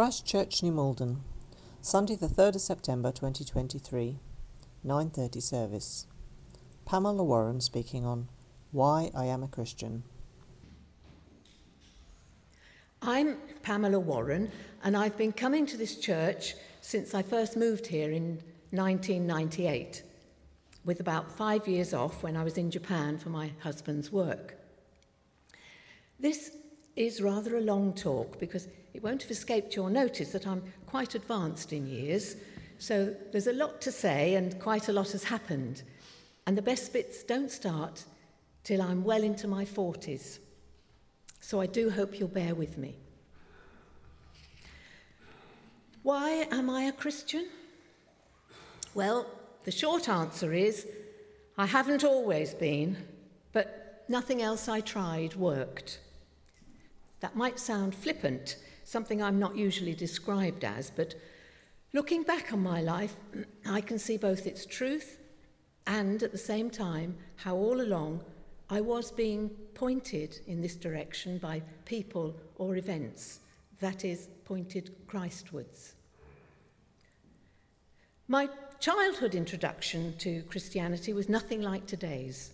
Christ Church, New Malden, Sunday the 3rd of September 2023, 9:30 service. Pamela Warren speaking on Why I Am a Christian. I'm Pamela Warren and I've been coming to this church since I first moved here in 1998 with about 5 years off when I was in Japan for my husband's work. This is rather a long talk because it won't have escaped your notice that I'm quite advanced in years. So there's a lot to say and quite a lot has happened. And the best bits don't start till I'm well into my 40s. So I do hope you'll bear with me. Why am I a Christian? Well, the short answer is I haven't always been, but nothing else I tried worked. That might sound flippant, something I'm not usually described as, but looking back on my life, I can see both its truth and at the same time how all along I was being pointed in this direction by people or events, that is, pointed Christwards. My childhood introduction to Christianity was nothing like today's.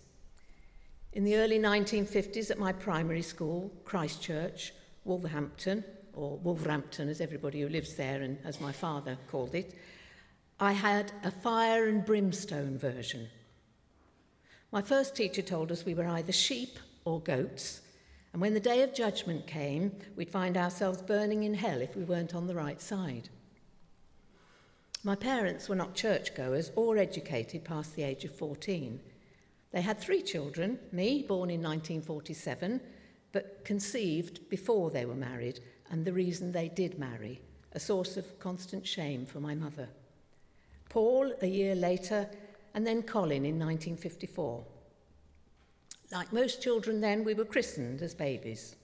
In the early 1950s at my primary school, Christchurch, Wolverhampton, or Wolverhampton as everybody who lives there and as my father called it, I had a fire and brimstone version. My first teacher told us we were either sheep or goats, and when the day of judgment came, we'd find ourselves burning in hell if we weren't on the right side. My parents were not churchgoers or educated past the age of 14. They had three children me, born in 1947, but conceived before they were married, and the reason they did marry, a source of constant shame for my mother. Paul a year later, and then Colin in 1954. Like most children then, we were christened as babies.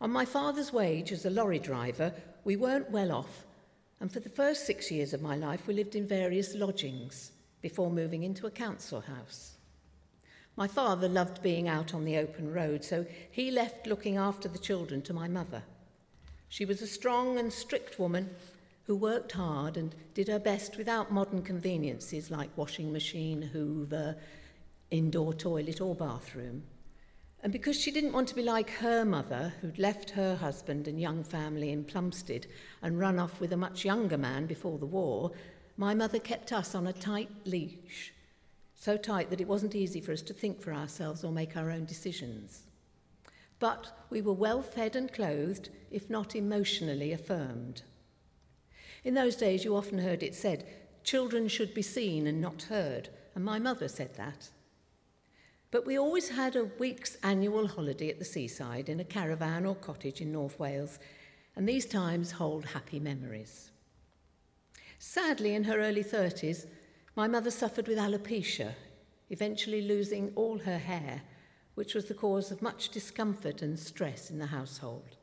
On my father's wage as a lorry driver, we weren't well off, and for the first six years of my life, we lived in various lodgings before moving into a council house. My father loved being out on the open road, so he left looking after the children to my mother. She was a strong and strict woman who worked hard and did her best without modern conveniences like washing machine, hoover, indoor toilet, or bathroom. And because she didn't want to be like her mother, who'd left her husband and young family in Plumstead and run off with a much younger man before the war, my mother kept us on a tight leash, so tight that it wasn't easy for us to think for ourselves or make our own decisions. But we were well fed and clothed, if not emotionally affirmed. In those days, you often heard it said, children should be seen and not heard, and my mother said that. But we always had a week's annual holiday at the seaside in a caravan or cottage in North Wales, and these times hold happy memories. Sadly, in her early 30s, my mother suffered with alopecia, eventually losing all her hair, which was the cause of much discomfort and stress in the household.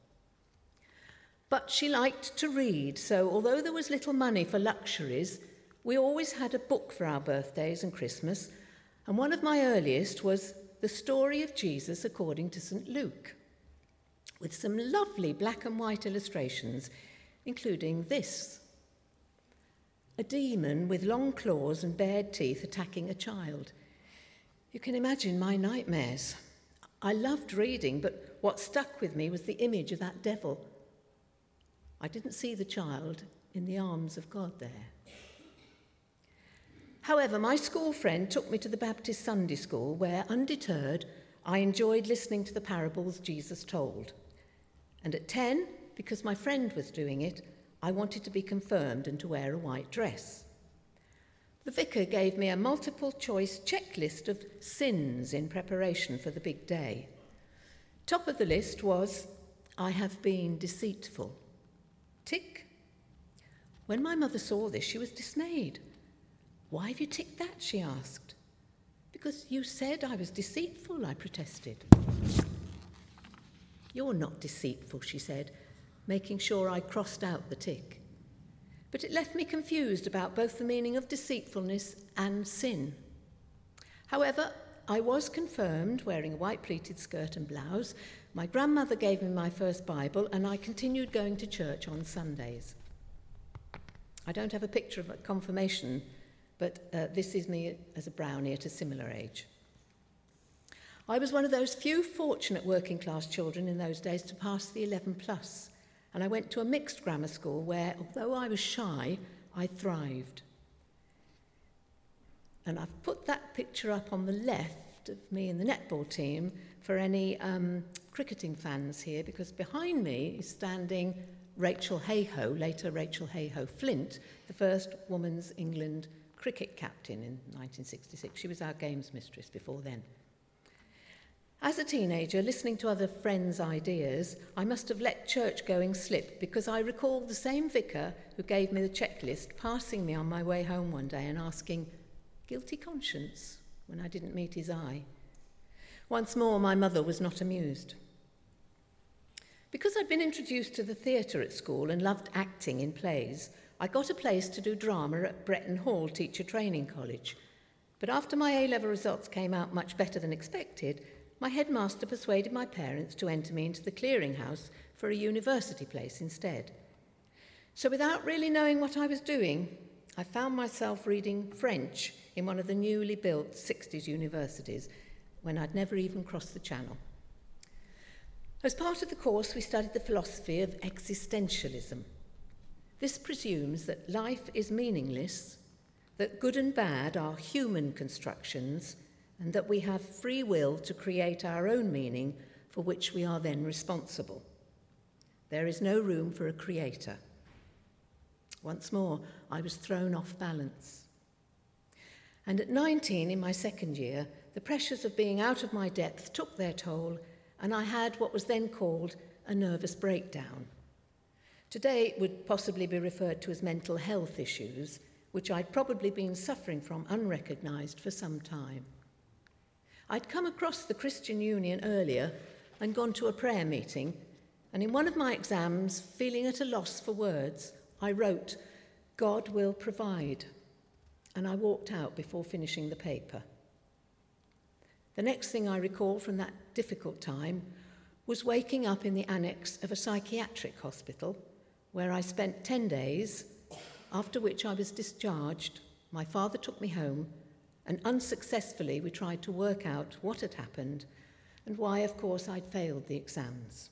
But she liked to read, so although there was little money for luxuries, we always had a book for our birthdays and Christmas, and one of my earliest was The Story of Jesus According to St. Luke, with some lovely black and white illustrations, including this a demon with long claws and bared teeth attacking a child. You can imagine my nightmares. I loved reading, but what stuck with me was the image of that devil. I didn't see the child in the arms of God there. However, my school friend took me to the Baptist Sunday School where, undeterred, I enjoyed listening to the parables Jesus told. And at 10, because my friend was doing it, I wanted to be confirmed and to wear a white dress. The vicar gave me a multiple choice checklist of sins in preparation for the big day. Top of the list was, I have been deceitful. Tick. When my mother saw this, she was dismayed. Why have you ticked that? she asked. Because you said I was deceitful, I protested. You're not deceitful, she said making sure I crossed out the tick. But it left me confused about both the meaning of deceitfulness and sin. However, I was confirmed wearing a white pleated skirt and blouse, My grandmother gave me my first Bible, and I continued going to church on Sundays. I don't have a picture of a confirmation, but uh, this is me as a brownie at a similar age. I was one of those few fortunate working class children in those days to pass the 11 plus, and I went to a mixed grammar school where, although I was shy, I thrived. And I've put that picture up on the left of me in the netball team for any um, cricketing fans here, because behind me is standing Rachael Heyhoe, later Rachael Heyhoe Flint, the first woman's England cricket captain in 1966. She was our games mistress before then. As a teenager, listening to other friends' ideas, I must have let church going slip because I recall the same vicar who gave me the checklist passing me on my way home one day and asking, Guilty conscience, when I didn't meet his eye. Once more, my mother was not amused. Because I'd been introduced to the theatre at school and loved acting in plays, I got a place to do drama at Bretton Hall Teacher Training College. But after my A level results came out much better than expected, my headmaster persuaded my parents to enter me into the clearinghouse for a university place instead. So, without really knowing what I was doing, I found myself reading French in one of the newly built 60s universities when I'd never even crossed the channel. As part of the course, we studied the philosophy of existentialism. This presumes that life is meaningless, that good and bad are human constructions, and that we have free will to create our own meaning for which we are then responsible. There is no room for a creator. Once more, I was thrown off balance. And at 19, in my second year, the pressures of being out of my depth took their toll, and I had what was then called a nervous breakdown. Today, it would possibly be referred to as mental health issues, which I'd probably been suffering from unrecognised for some time. I'd come across the Christian Union earlier and gone to a prayer meeting, and in one of my exams, feeling at a loss for words, I wrote, God will provide. And I walked out before finishing the paper. The next thing I recall from that difficult time was waking up in the annex of a psychiatric hospital where I spent 10 days, after which I was discharged. My father took me home and unsuccessfully we tried to work out what had happened and why, of course, I'd failed the exams.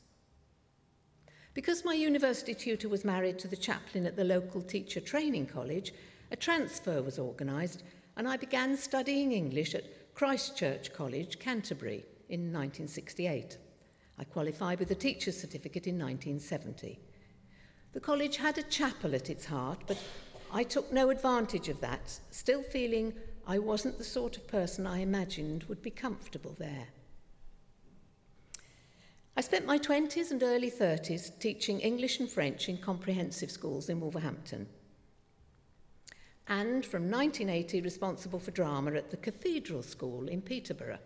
Because my university tutor was married to the chaplain at the local teacher training college, a transfer was organised and I began studying English at Christchurch College, Canterbury, in 1968. I qualified with a teacher's certificate in 1970. The college had a chapel at its heart, but I took no advantage of that, still feeling I wasn't the sort of person I imagined would be comfortable there. I spent my 20s and early 30s teaching English and French in comprehensive schools in Wolverhampton. And from 1980, responsible for drama at the Cathedral School in Peterborough.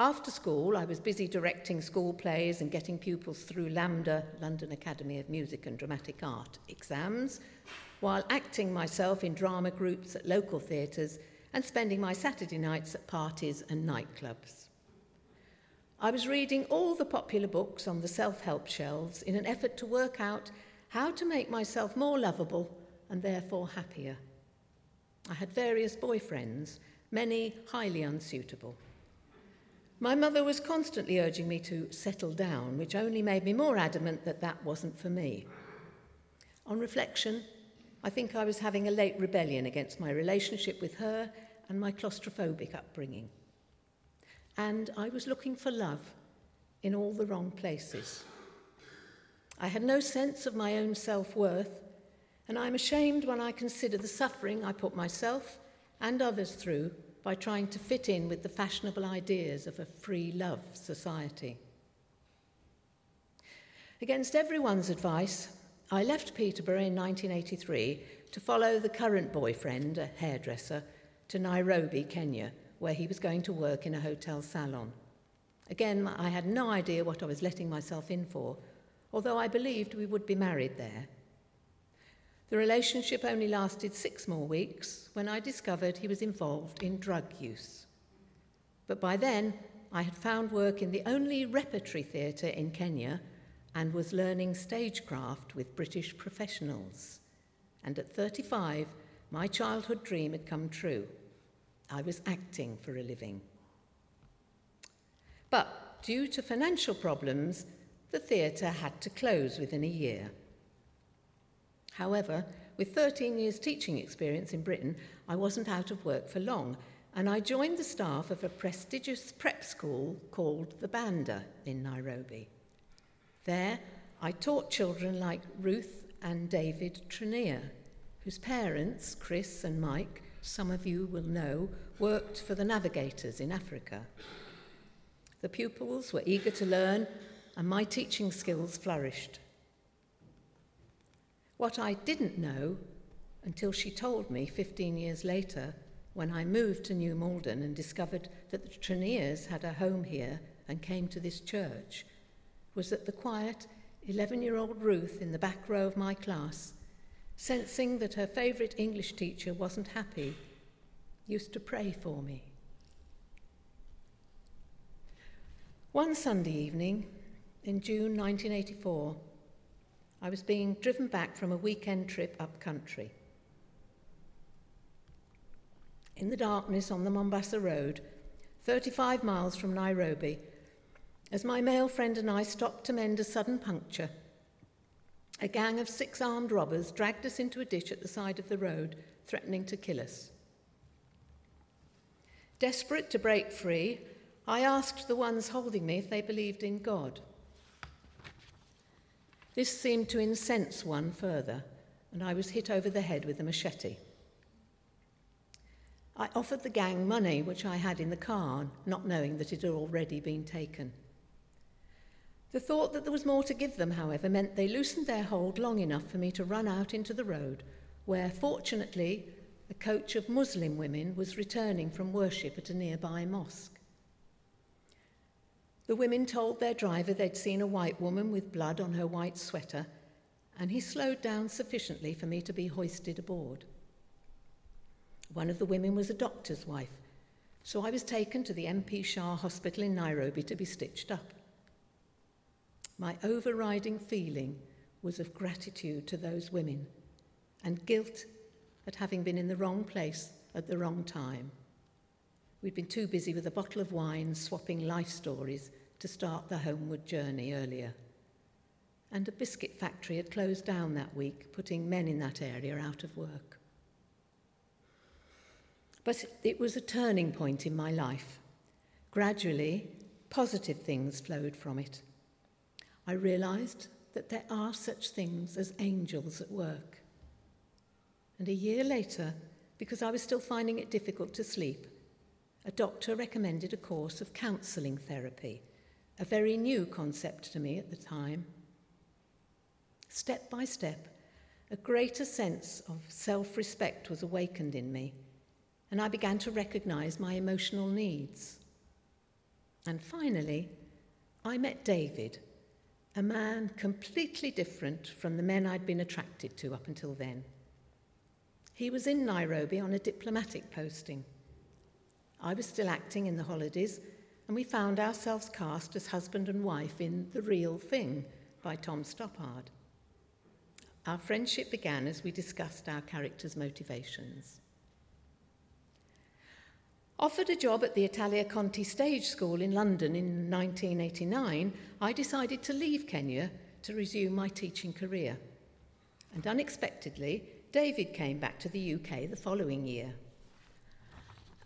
After school, I was busy directing school plays and getting pupils through LAMDA, London Academy of Music and Dramatic Art, exams, while acting myself in drama groups at local theatres and spending my Saturday nights at parties and nightclubs. I was reading all the popular books on the self help shelves in an effort to work out how to make myself more lovable and therefore happier. I had various boyfriends, many highly unsuitable. My mother was constantly urging me to settle down, which only made me more adamant that that wasn't for me. On reflection, I think I was having a late rebellion against my relationship with her and my claustrophobic upbringing. And I was looking for love in all the wrong places. I had no sense of my own self worth, and I'm ashamed when I consider the suffering I put myself and others through by trying to fit in with the fashionable ideas of a free love society. Against everyone's advice, I left Peterborough in 1983 to follow the current boyfriend, a hairdresser, to Nairobi, Kenya, where he was going to work in a hotel salon. Again, I had no idea what I was letting myself in for, although I believed we would be married there. The relationship only lasted six more weeks when I discovered he was involved in drug use. But by then, I had found work in the only repertory theatre in Kenya and was learning stagecraft with British professionals. And at 35, my childhood dream had come true. I was acting for a living. But due to financial problems, the theatre had to close within a year. However, with 13 years teaching experience in Britain, I wasn't out of work for long, and I joined the staff of a prestigious prep school called the Banda in Nairobi. There, I taught children like Ruth and David Trenier, whose parents, Chris and Mike, some of you will know, worked for the navigators in Africa. The pupils were eager to learn, and my teaching skills flourished. What I didn't know until she told me 15 years later when I moved to New Malden and discovered that the Treniers had a home here and came to this church was that the quiet 11 year old Ruth in the back row of my class, sensing that her favourite English teacher wasn't happy, used to pray for me. One Sunday evening in June 1984, I was being driven back from a weekend trip up country. In the darkness on the Mombasa Road, 35 miles from Nairobi, as my male friend and I stopped to mend a sudden puncture, a gang of six armed robbers dragged us into a ditch at the side of the road, threatening to kill us. Desperate to break free, I asked the ones holding me if they believed in God. This seemed to incense one further, and I was hit over the head with a machete. I offered the gang money which I had in the car, not knowing that it had already been taken. The thought that there was more to give them, however, meant they loosened their hold long enough for me to run out into the road, where, fortunately, a coach of Muslim women was returning from worship at a nearby mosque. The women told their driver they'd seen a white woman with blood on her white sweater, and he slowed down sufficiently for me to be hoisted aboard. One of the women was a doctor's wife, so I was taken to the MP Shah Hospital in Nairobi to be stitched up. My overriding feeling was of gratitude to those women and guilt at having been in the wrong place at the wrong time. We'd been too busy with a bottle of wine swapping life stories to start the homeward journey earlier. And a biscuit factory had closed down that week, putting men in that area out of work. But it was a turning point in my life. Gradually, positive things flowed from it. I realised that there are such things as angels at work. And a year later, because I was still finding it difficult to sleep, a doctor recommended a course of counselling therapy, a very new concept to me at the time. Step by step, a greater sense of self respect was awakened in me, and I began to recognise my emotional needs. And finally, I met David a man completely different from the men I'd been attracted to up until then. He was in Nairobi on a diplomatic posting. I was still acting in the holidays, and we found ourselves cast as husband and wife in The Real Thing by Tom Stoppard. Our friendship began as we discussed our characters' motivations. Offered a job at the Italia Conti Stage School in London in 1989, I decided to leave Kenya to resume my teaching career. And unexpectedly, David came back to the UK the following year.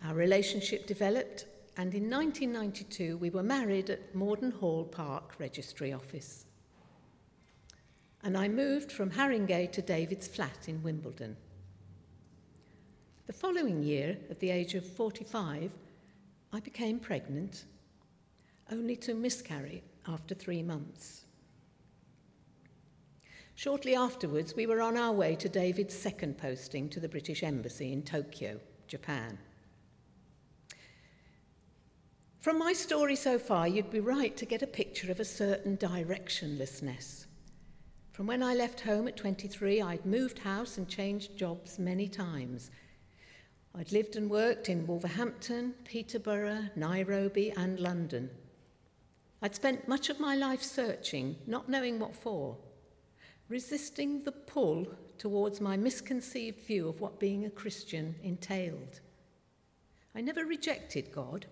Our relationship developed, and in 1992 we were married at Morden Hall Park Registry Office. And I moved from Haringey to David's flat in Wimbledon. The following year, at the age of 45, I became pregnant, only to miscarry after three months. Shortly afterwards, we were on our way to David's second posting to the British Embassy in Tokyo, Japan. From my story so far, you'd be right to get a picture of a certain directionlessness. From when I left home at 23, I'd moved house and changed jobs many times, I'd lived and worked in Wolverhampton, Peterborough, Nairobi, and London. I'd spent much of my life searching, not knowing what for, resisting the pull towards my misconceived view of what being a Christian entailed. I never rejected God.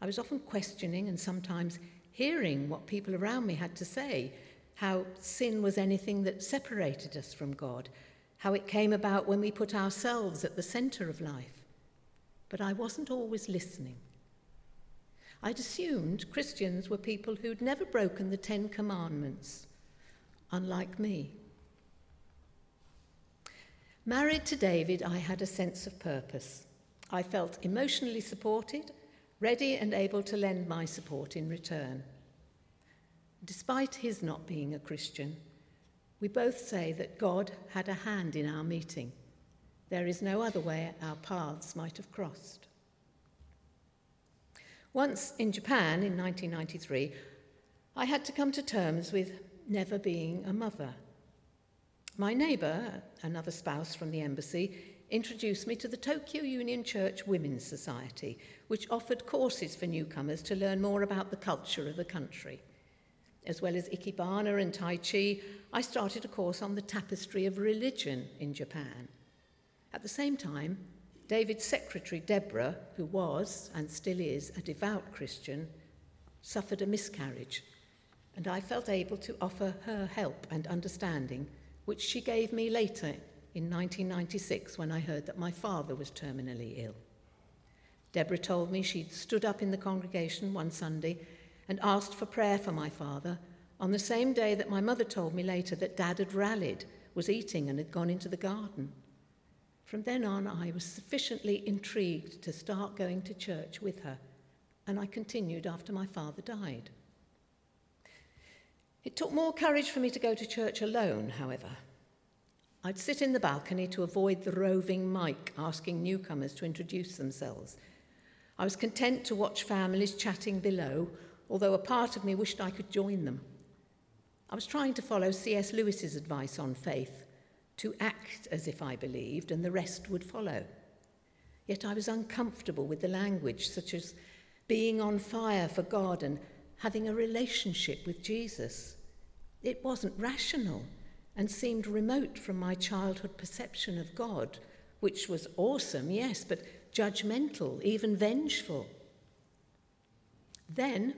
I was often questioning and sometimes hearing what people around me had to say, how sin was anything that separated us from God, how it came about when we put ourselves at the centre of life. But I wasn't always listening. I'd assumed Christians were people who'd never broken the Ten Commandments, unlike me. Married to David, I had a sense of purpose. I felt emotionally supported, ready and able to lend my support in return. Despite his not being a Christian, we both say that God had a hand in our meeting. There is no other way our paths might have crossed. Once in Japan in 1993, I had to come to terms with never being a mother. My neighbour, another spouse from the embassy, introduced me to the Tokyo Union Church Women's Society, which offered courses for newcomers to learn more about the culture of the country. As well as Ikebana and Tai Chi, I started a course on the tapestry of religion in Japan. At the same time, David's secretary, Deborah, who was and still is a devout Christian, suffered a miscarriage, and I felt able to offer her help and understanding, which she gave me later in 1996 when I heard that my father was terminally ill. Deborah told me she'd stood up in the congregation one Sunday and asked for prayer for my father on the same day that my mother told me later that Dad had rallied, was eating, and had gone into the garden. From then on, I was sufficiently intrigued to start going to church with her, and I continued after my father died. It took more courage for me to go to church alone, however. I'd sit in the balcony to avoid the roving mic asking newcomers to introduce themselves. I was content to watch families chatting below, although a part of me wished I could join them. I was trying to follow C.S. Lewis's advice on faith to act as if I believed, and the rest would follow. Yet I was uncomfortable with the language, such as being on fire for God and having a relationship with Jesus. It wasn't rational and seemed remote from my childhood perception of God, which was awesome, yes, but judgmental, even vengeful. Then,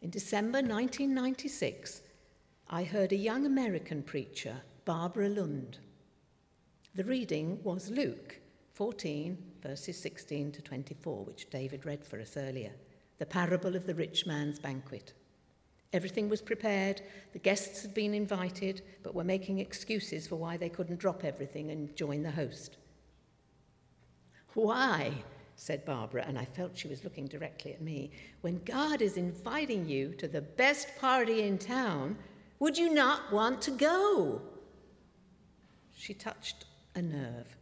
in December 1996, I heard a young American preacher, Barbara Lund. The reading was Luke 14, verses 16 to 24, which David read for us earlier, the parable of the rich man's banquet. Everything was prepared, the guests had been invited, but were making excuses for why they couldn't drop everything and join the host. Why, said Barbara, and I felt she was looking directly at me, when God is inviting you to the best party in town, would you not want to go? She touched a nerve.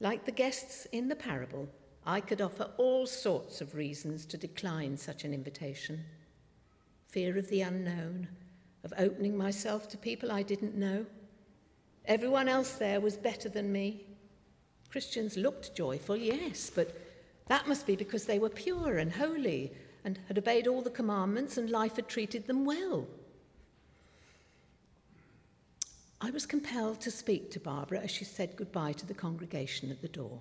Like the guests in the parable, I could offer all sorts of reasons to decline such an invitation fear of the unknown, of opening myself to people I didn't know. Everyone else there was better than me. Christians looked joyful, yes, but that must be because they were pure and holy and had obeyed all the commandments and life had treated them well. I was compelled to speak to Barbara as she said goodbye to the congregation at the door.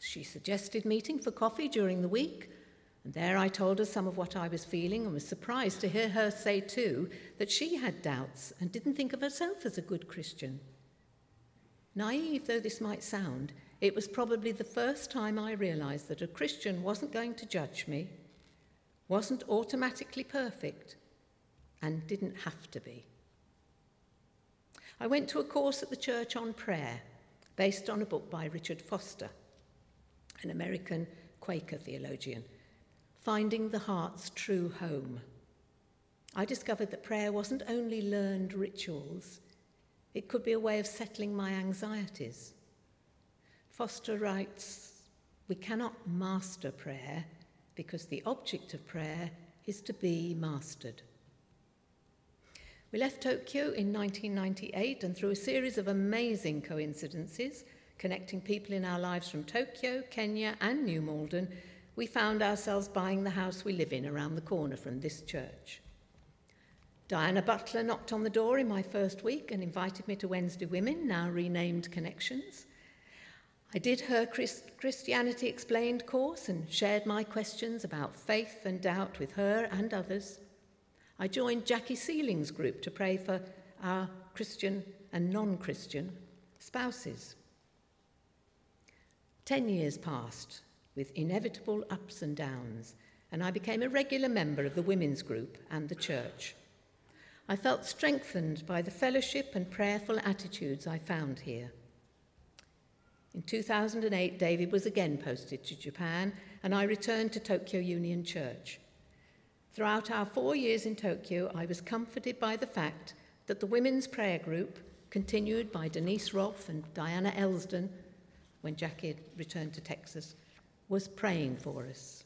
She suggested meeting for coffee during the week, and there I told her some of what I was feeling and was surprised to hear her say, too, that she had doubts and didn't think of herself as a good Christian. Naive though this might sound, it was probably the first time I realized that a Christian wasn't going to judge me, wasn't automatically perfect, and didn't have to be. I went to a course at the church on prayer based on a book by Richard Foster, an American Quaker theologian Finding the Heart's True Home. I discovered that prayer wasn't only learned rituals, it could be a way of settling my anxieties. Foster writes We cannot master prayer because the object of prayer is to be mastered. We left Tokyo in 1998 and through a series of amazing coincidences connecting people in our lives from Tokyo, Kenya, and New Malden, we found ourselves buying the house we live in around the corner from this church. Diana Butler knocked on the door in my first week and invited me to Wednesday Women, now renamed Connections. I did her Christ- Christianity Explained course and shared my questions about faith and doubt with her and others. I joined Jackie Seeling's group to pray for our Christian and non Christian spouses. Ten years passed with inevitable ups and downs, and I became a regular member of the women's group and the church. I felt strengthened by the fellowship and prayerful attitudes I found here. In 2008, David was again posted to Japan, and I returned to Tokyo Union Church. Throughout our four years in Tokyo, I was comforted by the fact that the women's prayer group, continued by Denise Roth and Diana Elsden when Jackie returned to Texas, was praying for us.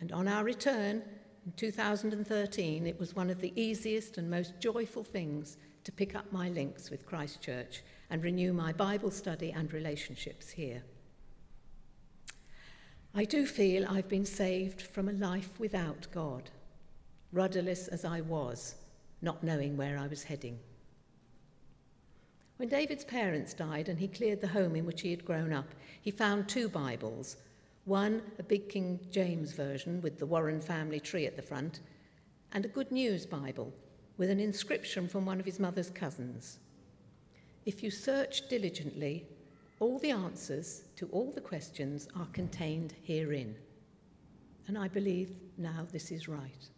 And on our return, in 2013, it was one of the easiest and most joyful things to pick up my links with Christchurch and renew my Bible study and relationships here. I do feel I've been saved from a life without God, rudderless as I was, not knowing where I was heading. When David's parents died and he cleared the home in which he had grown up, he found two Bibles one, a big King James version with the Warren family tree at the front, and a Good News Bible with an inscription from one of his mother's cousins. If you search diligently, all the answers to all the questions are contained herein. And I believe now this is right.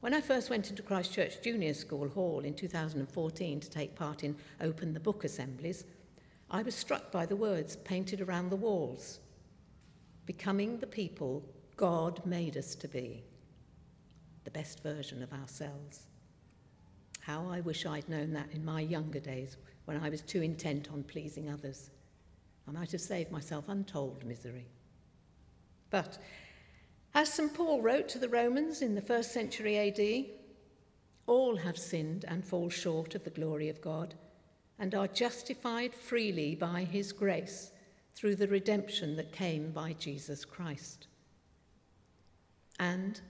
When I first went into Christchurch Junior School Hall in 2014 to take part in Open the Book assemblies, I was struck by the words painted around the walls becoming the people God made us to be, the best version of ourselves. How I wish I'd known that in my younger days when I was too intent on pleasing others. I might have saved myself untold misery. But as St. Paul wrote to the Romans in the first century AD, all have sinned and fall short of the glory of God and are justified freely by his grace through the redemption that came by Jesus Christ. And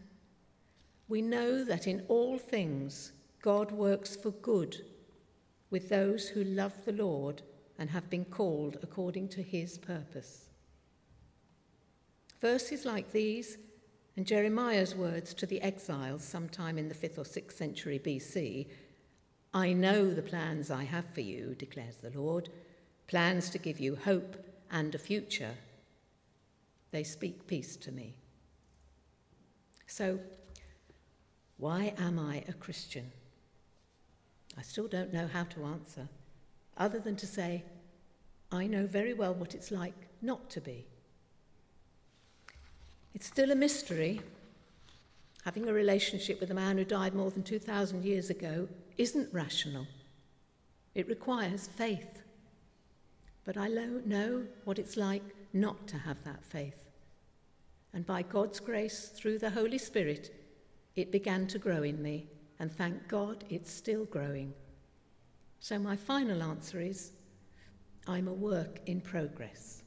we know that in all things God works for good with those who love the Lord and have been called according to his purpose. Verses like these and Jeremiah's words to the exiles sometime in the 5th or 6th century BC I know the plans I have for you, declares the Lord, plans to give you hope and a future, they speak peace to me. So, why am I a Christian? I still don't know how to answer, other than to say, I know very well what it's like not to be. It's still a mystery. Having a relationship with a man who died more than 2,000 years ago isn't rational. It requires faith. But I know what it's like not to have that faith. And by God's grace, through the Holy Spirit, it began to grow in me, and thank God it's still growing. So my final answer is I'm a work in progress.